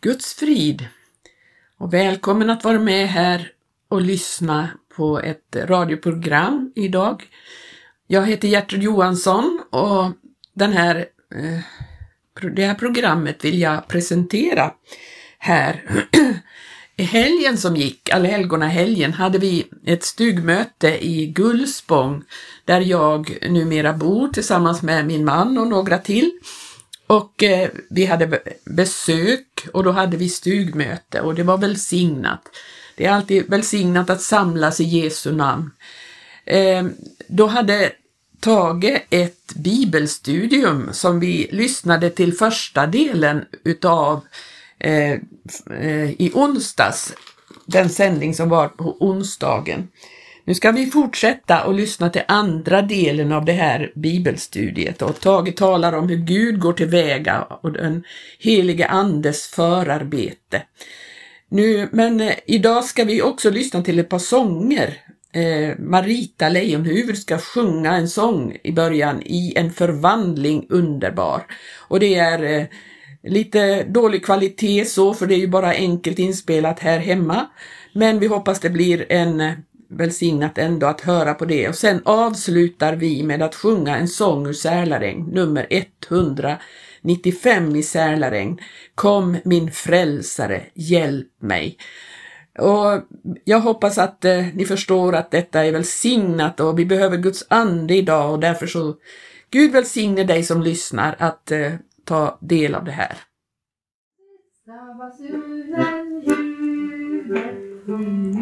Guds frid och välkommen att vara med här och lyssna på ett radioprogram idag. Jag heter Gertrud Johansson och den här, eh, det här programmet vill jag presentera här. I helgen som gick, allhelgona-helgen, hade vi ett stugmöte i Gullspång där jag numera bor tillsammans med min man och några till. Och eh, vi hade besök och då hade vi stugmöte och det var välsignat. Det är alltid välsignat att samlas i Jesu namn. Eh, då hade Tage ett bibelstudium som vi lyssnade till första delen utav eh, eh i onsdags, den sändning som var på onsdagen. Nu ska vi fortsätta och lyssna till andra delen av det här bibelstudiet och Tage talar om hur Gud går tillväga och den helige Andes förarbete. Nu, men eh, idag ska vi också lyssna till ett par sånger. Eh, Marita Leijonhufvud ska sjunga en sång i början, I en förvandling underbar. Och det är eh, lite dålig kvalitet så, för det är ju bara enkelt inspelat här hemma. Men vi hoppas det blir en välsignat ändå att höra på det och sen avslutar vi med att sjunga en sång ur Sälaregn, nummer 195 i Sälaregn. Kom min frälsare, hjälp mig. Och jag hoppas att eh, ni förstår att detta är välsignat och vi behöver Guds ande idag och därför så Gud välsigne dig som lyssnar att eh, ta del av det här. Mm.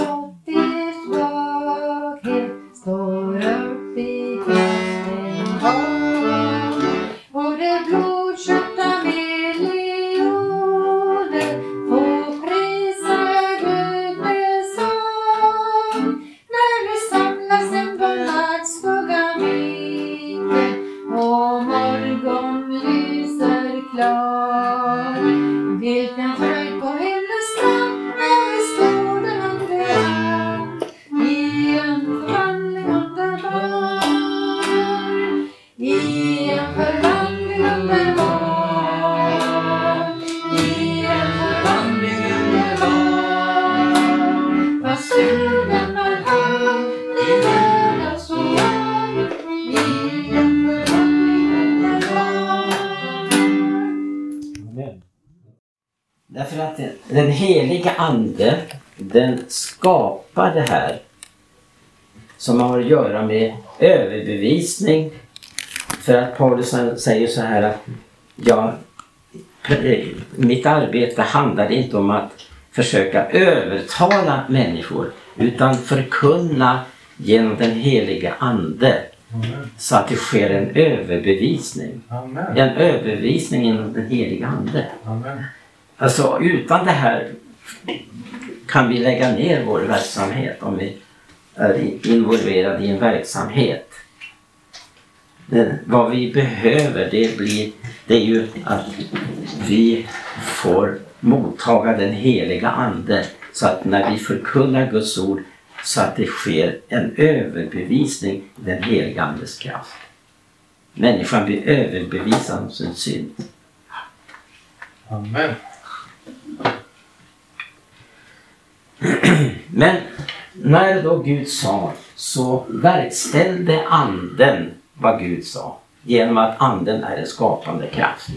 Som blev sått Därför att den- den heliga Ande, den skapar det här som har att göra med överbevisning. För att Paulus säger så här att jag, mitt arbete handlar inte om att försöka övertala människor utan förkunna genom den heliga Ande. Så att det sker en överbevisning. Amen. En överbevisning inom den heliga Ande. Amen. Alltså utan det här kan vi lägga ner vår verksamhet om vi är involverade i en verksamhet. Det, vad vi behöver det, blir, det är ju att vi får mottaga den heliga Ande så att när vi förkunnar Guds ord så att det sker en överbevisning i den heliga Andes kraft. Människan blir överbevisad om sin synd. Amen. Men när då Gud sa så verkställde anden vad Gud sa genom att anden är en skapande kraft.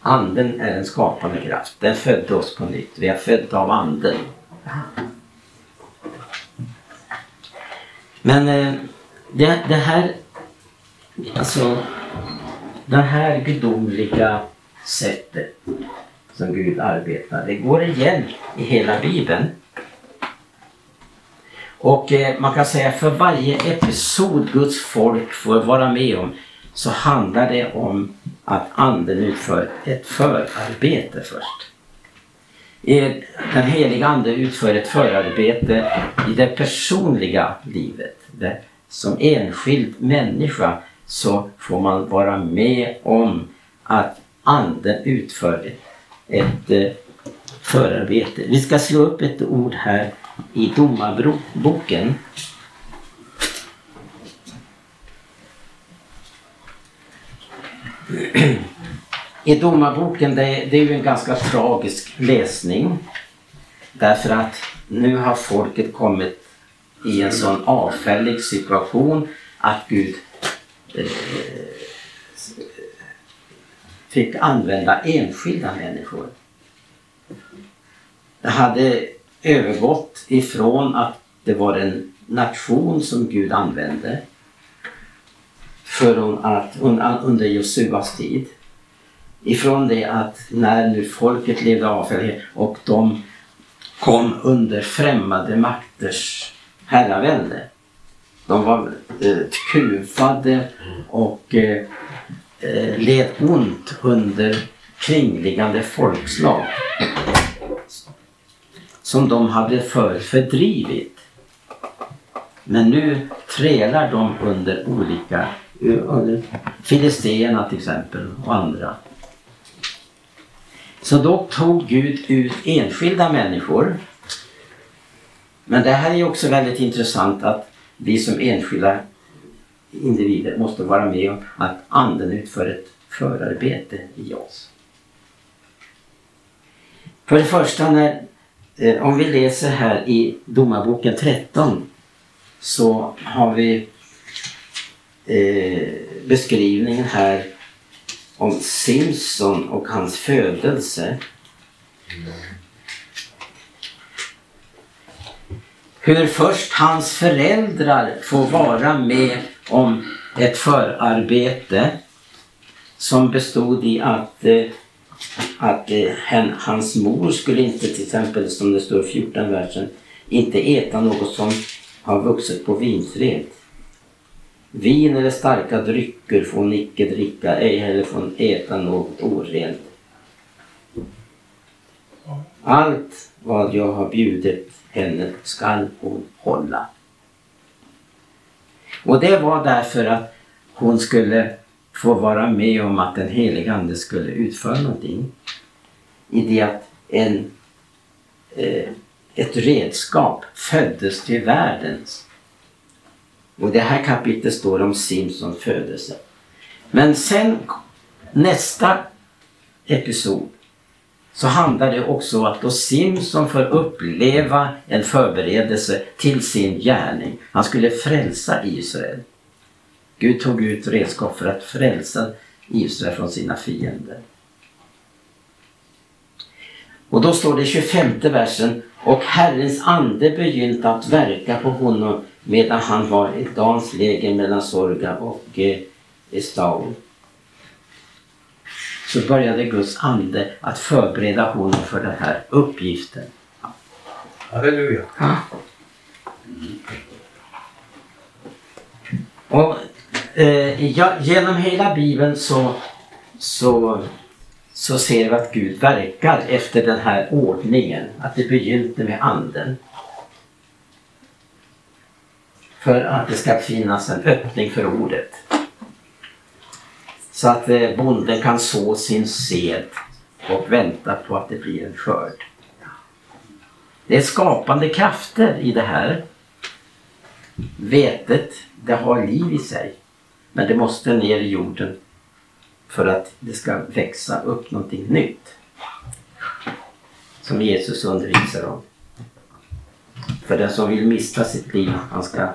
Anden är en skapande kraft. Den födde oss på nytt. Vi är födda av anden. Men eh, det, det här alltså det här gudomliga sättet som Gud arbetar. Det går igen i hela Bibeln. Och eh, man kan säga för varje episod Guds folk får vara med om så handlar det om att anden utför ett förarbete först. Eh, den heliga ande utför ett förarbete i det personliga livet. Det, som enskild människa så får man vara med om att anden utför ett ett eh, förarbete. Vi ska slå upp ett ord här i Domarboken. I Domarboken, det, det är ju en ganska tragisk läsning. Därför att nu har folket kommit i en sån avfällig situation att Gud eh, fick använda enskilda människor. Det hade övergått ifrån att det var en nation som Gud använde för att, under Josuas tid. Ifrån det att när nu folket levde avfällighet och de kom under främmande makters herravälde. De var eh, kuvade och eh, eh, led ont under kringliggande folkslag som de hade förut fördrivit. Men nu trälar de under olika, eh, under Filisteerna till exempel och andra. Så då tog Gud ut enskilda människor. Men det här är också väldigt intressant att vi som enskilda individer måste vara med om att anden utför ett förarbete i oss. För det första, när, eh, om vi läser här i Domarboken 13 så har vi eh, beskrivningen här om Simson och hans födelse. Hur först hans föräldrar får vara med om ett förarbete som bestod i att, eh, att eh, hen, hans mor skulle inte till exempel, som det står i 14 versen, inte äta något som har vuxit på vinträd. Vin eller starka drycker får hon icke dricka, ej heller får hon äta något orent. Allt vad jag har bjudit henne skall hon hålla. Och det var därför att hon skulle få vara med om att den heliga Ande skulle utföra någonting. I det att en, eh, ett redskap föddes till världens. Och det här kapitlet står om Simpsons födelse. Men sen nästa episod så handlar det också om att då Simson får uppleva en förberedelse till sin gärning. Han skulle frälsa Israel. Gud tog ut redskap för att frälsa Israel från sina fiender. Och då står det i 25 versen och Herrens ande begynte att verka på honom medan han var i Dans läger mellan Sorga och eh, Estaol. Så började Guds ande att förbereda honom för den här uppgiften. Halleluja. Och eh, ja, genom hela Bibeln så, så, så ser vi att Gud verkar efter den här ordningen. Att det begynte med anden. För att det ska finnas en öppning för ordet. Så att eh, bonden kan så sin sed och vänta på att det blir en skörd. Det är skapande krafter i det här. Vetet, det har liv i sig. Men det måste ner i jorden för att det ska växa upp någonting nytt. Som Jesus undervisar om. För den som vill mista sitt liv, han ska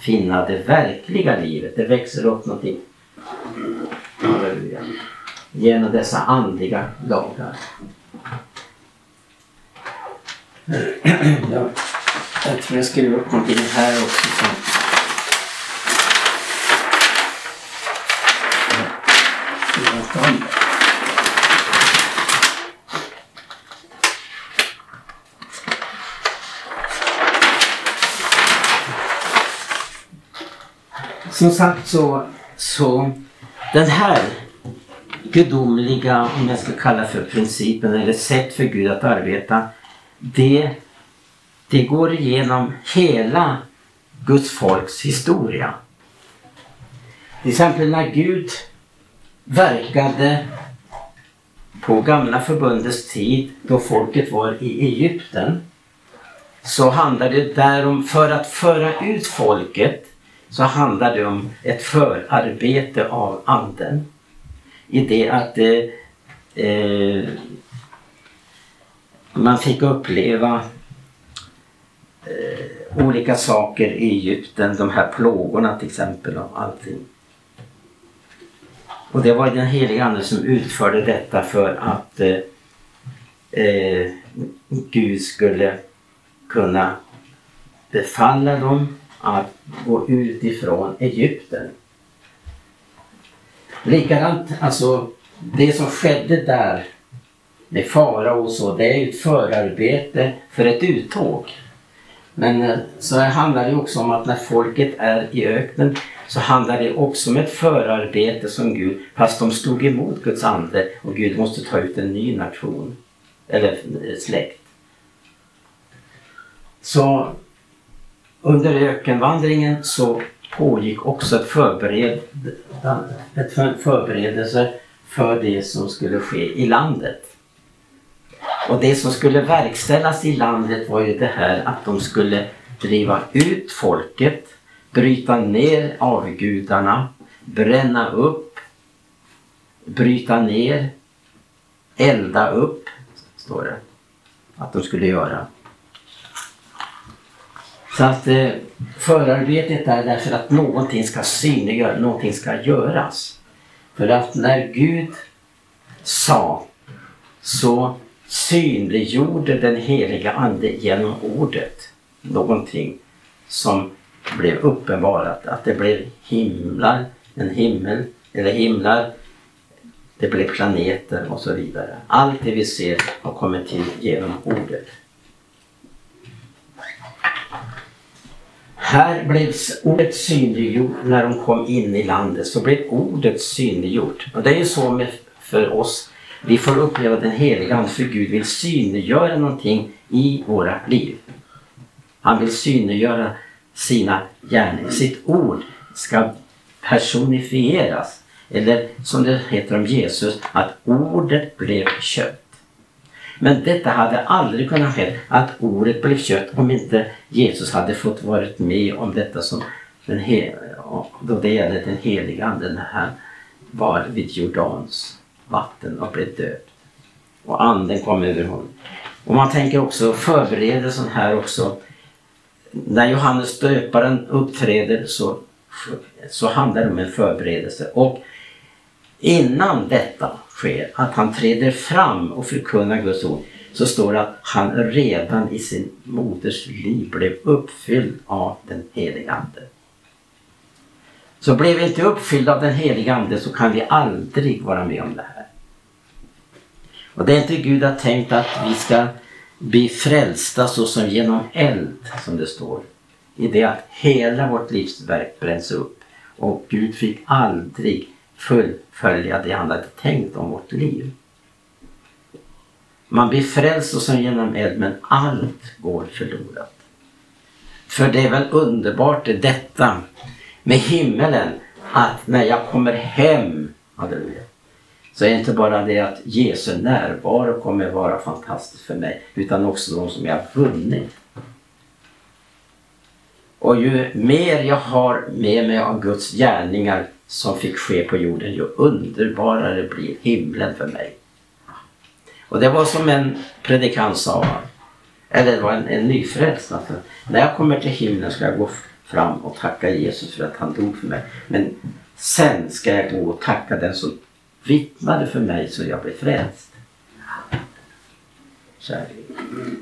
finna det verkliga livet. Det växer upp någonting. Genom dessa andliga lagar. ja, jag tror jag skrev upp någonting här också. Så. Som sagt så, så den här gudomliga, om jag ska kalla för principen eller sätt för Gud att arbeta det, det går igenom hela Guds folks historia. Till exempel när Gud verkade på gamla förbundets tid då folket var i Egypten så handlade det där om, för att föra ut folket så handlade det om ett förarbete av anden. I det att eh, eh, man fick uppleva eh, olika saker i Egypten, de här plågorna till exempel och allting. Och det var den heliga Ande som utförde detta för att eh, eh, Gud skulle kunna befalla dem att gå ut ifrån Egypten. Likadant, alltså det som skedde där med farao och så, det är ett förarbete för ett uttåg. Men eh, så handlar det också om att när folket är i öknen så handlar det också om ett förarbete som Gud, fast de stod emot Guds ande och Gud måste ta ut en ny nation, eller eh, släkt. Så under ökenvandringen så pågick också ett, förberedande, ett förberedelse för det som skulle ske i landet. Och det som skulle verkställas i landet var ju det här att de skulle driva ut folket, bryta ner avgudarna, bränna upp, bryta ner, elda upp, står det att de skulle göra. Så att eh, förarbetet är därför att någonting ska synliggöras, någonting ska göras. För att när Gud sa så synliggjorde den heliga Ande genom ordet någonting som blev uppenbarat. Att det blev himlar, en himmel, eller himlar, det blev planeter och så vidare. Allt det vi ser har kommit till genom ordet. Här blev ordet synliggjort när de kom in i landet. Så blev ordet synliggjort. Och det är ju så med, för oss. Vi får uppleva den heliga Ande för Gud vill synliggöra någonting i våra liv. Han vill synliggöra sina gärningar. Sitt ord ska personifieras. Eller som det heter om Jesus, att ordet blev kött. Men detta hade aldrig kunnat ske, att ordet blev kött, om inte Jesus hade fått varit med om detta som den då det gäller den heliga anden när han var vid Jordans vatten och blev död. Och anden kom över honom. Och man tänker också förberedelsen här också. När Johannes döparen uppträder så, så handlar det om en förberedelse. Och innan detta sker, att han träder fram och förkunnar Guds ord, så står det att han redan i sin moders liv blev uppfylld av den heliga Ande. Så blev vi inte uppfyllda av den heliga Ande så kan vi aldrig vara med om det här. Och det är inte Gud har tänkt att vi ska bli frälsta såsom genom eld, som det står. I det att hela vårt livsverk bränns upp. Och Gud fick aldrig fullfölja det han hade tänkt om vårt liv. Man blir frälst och som genom eld men allt går förlorat. För det är väl underbart det detta med himmelen att när jag kommer hem, halleluja, så är det inte bara det att Jesu närvaro kommer vara fantastisk för mig utan också de som jag har vunnit. Och ju mer jag har med mig av Guds gärningar som fick ske på jorden ju underbarare blir himlen för mig. Och det var som en predikant sa, eller det var en, en nyfrälst. Alltså, när jag kommer till himlen ska jag gå fram och tacka Jesus för att han dog för mig. Men sen ska jag gå och tacka den som vittnade för mig så jag blev frälst.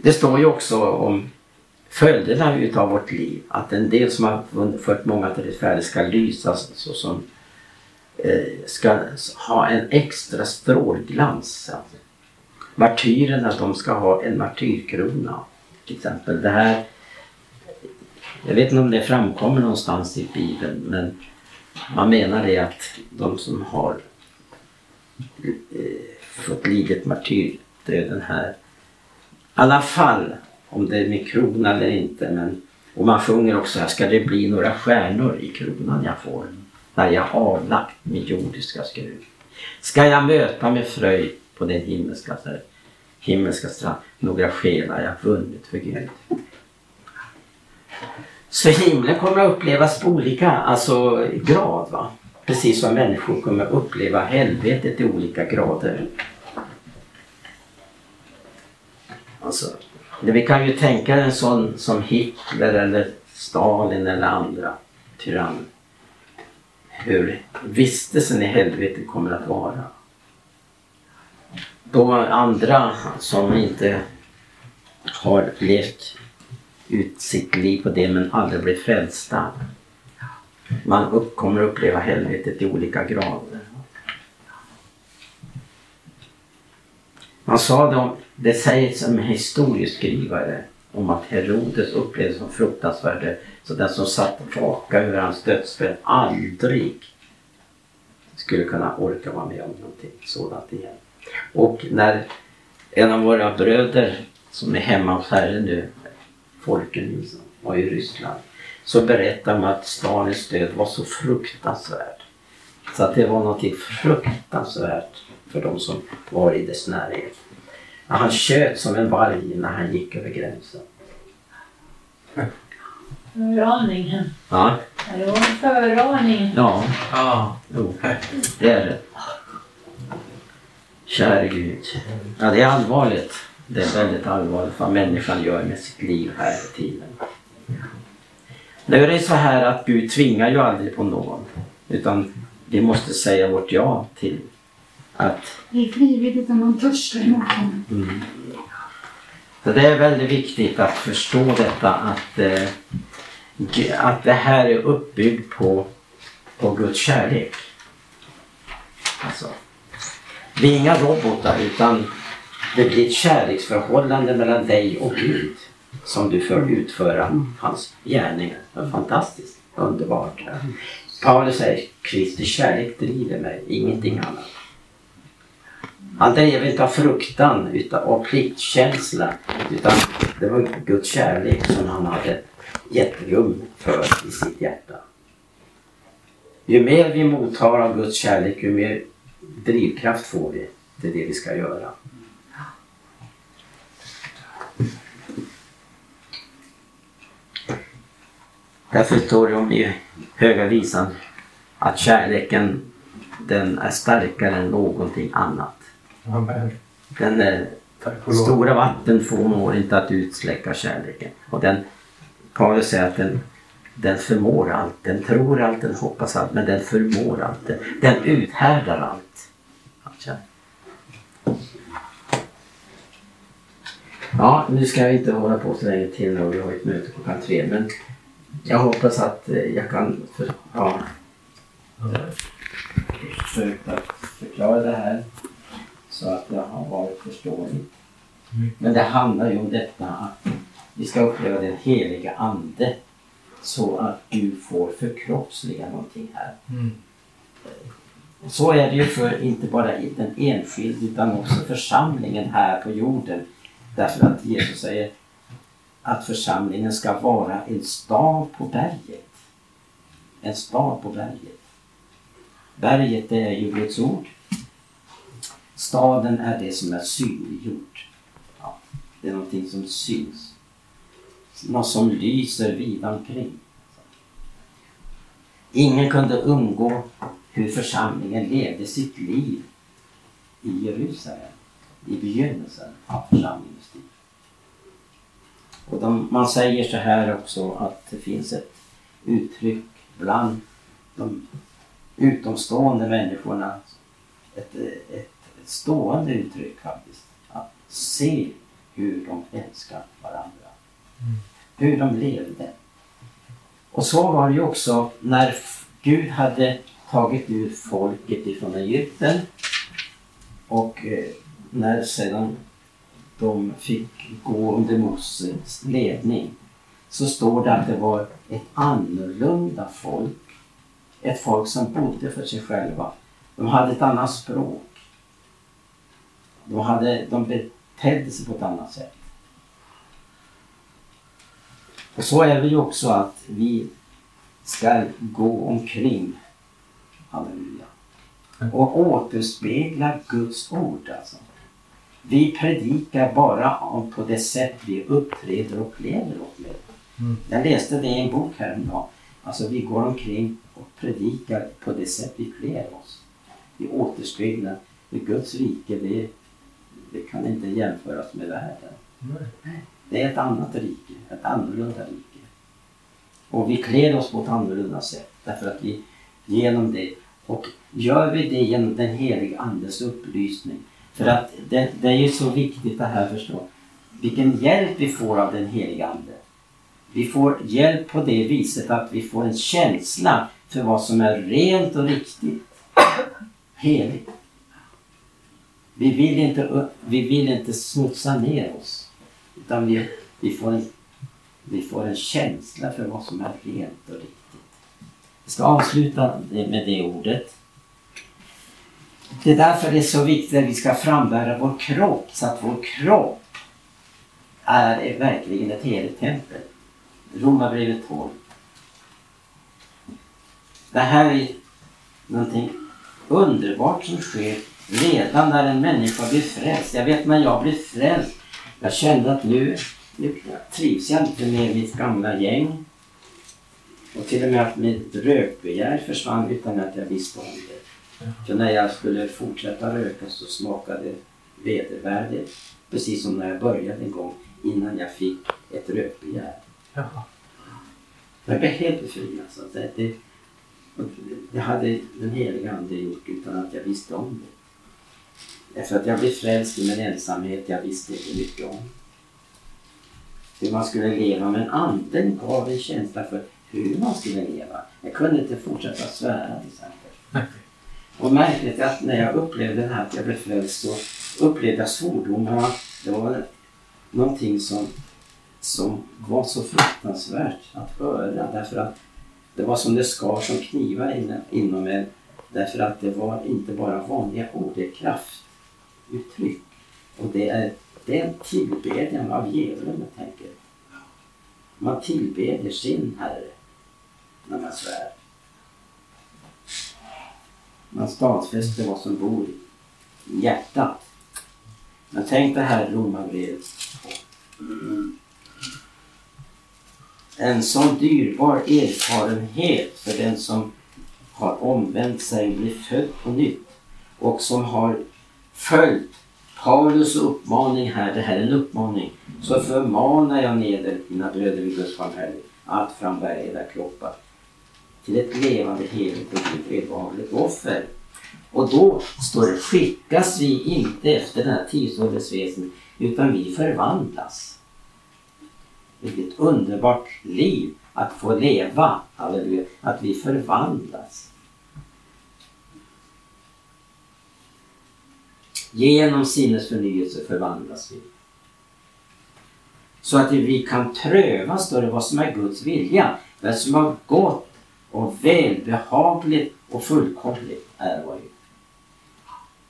Det står ju också om följderna utav vårt liv. Att en del som har fört många till rättfärdighet ska lysas såsom Eh, ska ha en extra strålglans. Martyrerna de ska ha en martyrkrona. Till exempel det här jag vet inte om det framkommer någonstans i Bibeln men man menar det att de som har eh, fått lidit martyrdöden här. I alla fall om det är med krona eller inte. Men, och man sjunger också här, ska det bli några stjärnor i kronan jag får när jag avlagt min jordiska skrud. Ska jag möta med fröjd på den himmelska, himmelska strand några själar jag vunnit för Gud. Så himlen kommer att upplevas på olika alltså, grad. Va? Precis som människor kommer att uppleva helvetet i olika grader. Alltså, vi kan ju tänka en sån som Hitler eller Stalin eller andra tyranner. Hur vistelsen i helvetet kommer att vara. Då andra som inte har levt ut sitt liv på det men aldrig blivit frälsta. Man upp, kommer att uppleva helvetet i olika grader. Man sa då, det sägs som historieskrivare om att Herodes upplevdes som fruktansvärd så den som satt och vakade över hans dödsbädd aldrig skulle kunna orka vara med om någonting sådant igen. Och när en av våra bröder som är hemma hos Herren nu, folken var i Ryssland, så berättade man att Stalins död var så fruktansvärd. Så att det var någonting fruktansvärt för de som var i dess närhet. Han tjöt som en varg när han gick över gränsen. Föraningen. Ja. Det var en föraning. Ja, Ja. jo, det är det. Käre Gud. Ja, det är allvarligt. Det är väldigt allvarligt vad människan gör med sitt liv här i tiden. Nu är det så här att Gud tvingar ju aldrig på någon. Utan vi måste säga vårt ja till att Det är frivilligt om man törstar emot honom. Mm. Så det är väldigt viktigt att förstå detta att, eh, att det här är uppbyggt på, på Guds kärlek. Alltså, vi är inga robotar utan det blir ett kärleksförhållande mellan dig och Gud som du får utföra hans gärningar. Det är fantastiskt, underbart. Paulus säger Kristi kärlek driver mig, ingenting annat. Han drev inte av fruktan utan av pliktkänsla. Utan det var Guds kärlek som han hade gett rum för i sitt hjärta. Ju mer vi mottar av Guds kärlek, ju mer drivkraft får vi till det vi ska göra. Därför står det om i Höga Visan att kärleken den är starkare än någonting annat. Amen. Den är, stora vatten förmår inte att utsläcka kärleken. Och den, Paulus säger att den, den förmår allt. Den tror allt, den hoppas allt, men den förmår allt. Den, den uthärdar allt. Alltså. Ja, nu ska jag inte hålla på så länge till nu. Vi har ett möte klockan tre. Men jag hoppas att eh, jag kan för, ja, försökt att förklara det här så att det har varit förståeligt. Men det handlar ju om detta att vi ska uppleva den heliga Ande så att Gud får förkroppsliga någonting här. Mm. Så är det ju för inte bara den enskilde utan också församlingen här på jorden. Därför att Jesus säger att församlingen ska vara en stad på berget. En stad på berget. Berget det är ju Guds ord. Staden är det som är synliggjort. Ja, det är någonting som syns. Något som lyser vida omkring. Ingen kunde undgå hur församlingen levde sitt liv i Jerusalem i begynnelsen av församlingens tid. Och de, man säger så här också att det finns ett uttryck bland de utomstående människorna. Ett, ett, ett stående uttryck faktiskt. Att se hur de älskar varandra. Hur de levde. Och så var det ju också när Gud hade tagit ut folket ifrån Egypten och eh, när sedan de fick gå under Moses ledning så står det att det var ett annorlunda folk. Ett folk som bodde för sig själva. De hade ett annat språk. De, hade, de betedde sig på ett annat sätt. Och så är det ju också att vi ska gå omkring, halleluja, och återspegla Guds ord. Alltså. Vi predikar bara om på det sätt vi uppträder och lever och med. Mm. Jag läste det i en bok häromdagen. Alltså vi går omkring och predikar på det sätt vi klär oss. Vi återspeglar för Guds rike. Det, det kan inte jämföras med världen. Nej. Det är ett annat rike, ett annorlunda rike. Och vi klär oss på ett annorlunda sätt därför att vi genom det och gör vi det genom den heliga Andes upplysning. För att det, det är ju så viktigt det här förstå. Vilken hjälp vi får av den heliga Ande. Vi får hjälp på det viset att vi får en känsla för vad som är rent och riktigt. Heligt. Vi vill inte, vi vill inte smutsa ner oss. Utan vi, vi, får en, vi får en känsla för vad som är rent och riktigt. Jag ska avsluta med det ordet. Det är därför det är så viktigt att vi ska frambära vår kropp så att vår kropp är verkligen ett heligt tempel. Romarbrevet 12. Det här är någonting underbart som sker redan när en människa blir frälst. Jag vet när jag blev frälst jag kände att nu, nu trivs jag inte med mitt gamla gäng. Och till och med att mitt rökbegär försvann utan att jag visste om det. För när jag skulle fortsätta röka så smakade vedervärdigt. Precis som när jag började en gång innan jag fick ett rökbegär. Jaha. Jag blev helt befriad. Så att det, det, det hade den heliga Ande gjort utan att jag visste om det. Därför att jag blev frälst i min ensamhet jag visste inte mycket om. Hur man skulle leva men anden gav en känsla för hur man skulle leva. Jag kunde inte fortsätta svära till exempel. Och märkligt är att när jag upplevde det här att jag blev frälst så upplevde jag svordomarna. Det var någonting som, som var så fruktansvärt att höra därför att det var som det skar som knivar in, inom en. Därför att det var inte bara vanliga ord, det är uttryck Och det är, den tillbedjan av djävulen, jag tänker. Man tillbeder sin Herre när man svär. Man stadfäster vad som bor i hjärtat. Men tänk det här Romarbrevet. Mm. En sån dyrbar erfarenhet för den som har omvänt sig blir blivit född på nytt och som har följt Paulus uppmaning här, det här är en uppmaning, så förmanar jag neder mina bröder vid Guds barmhärtighet att frambära era kroppar till ett levande heligt och Gud välbehagligt offer. Och då står det skickas vi inte efter den här tidsålderns väsen utan vi förvandlas. Vilket underbart liv att få leva, halleluja, att vi förvandlas. Genom sinnesförnyelse förvandlas vi. Så att vi kan pröva, står det, vad som är Guds vilja. vad som är gott och välbehagligt och fullkomligt är vad Gud.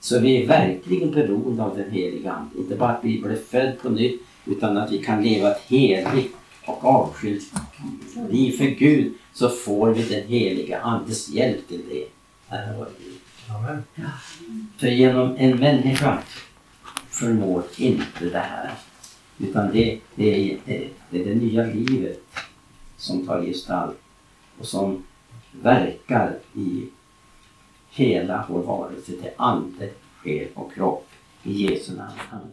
Så vi är verkligen beroende av den heliga Ande. Inte bara att vi blir född på nytt utan att vi kan leva ett heligt och avskilt liv för Gud så får vi den heliga Andes hjälp till det. Ära vår Gud. Amen. För genom en människa förmår inte det här. Utan det, det, är, det, det är det nya livet som tar gestalt och som verkar i hela vår varelse till ande, själ och kropp. I Jesu namn. Amen.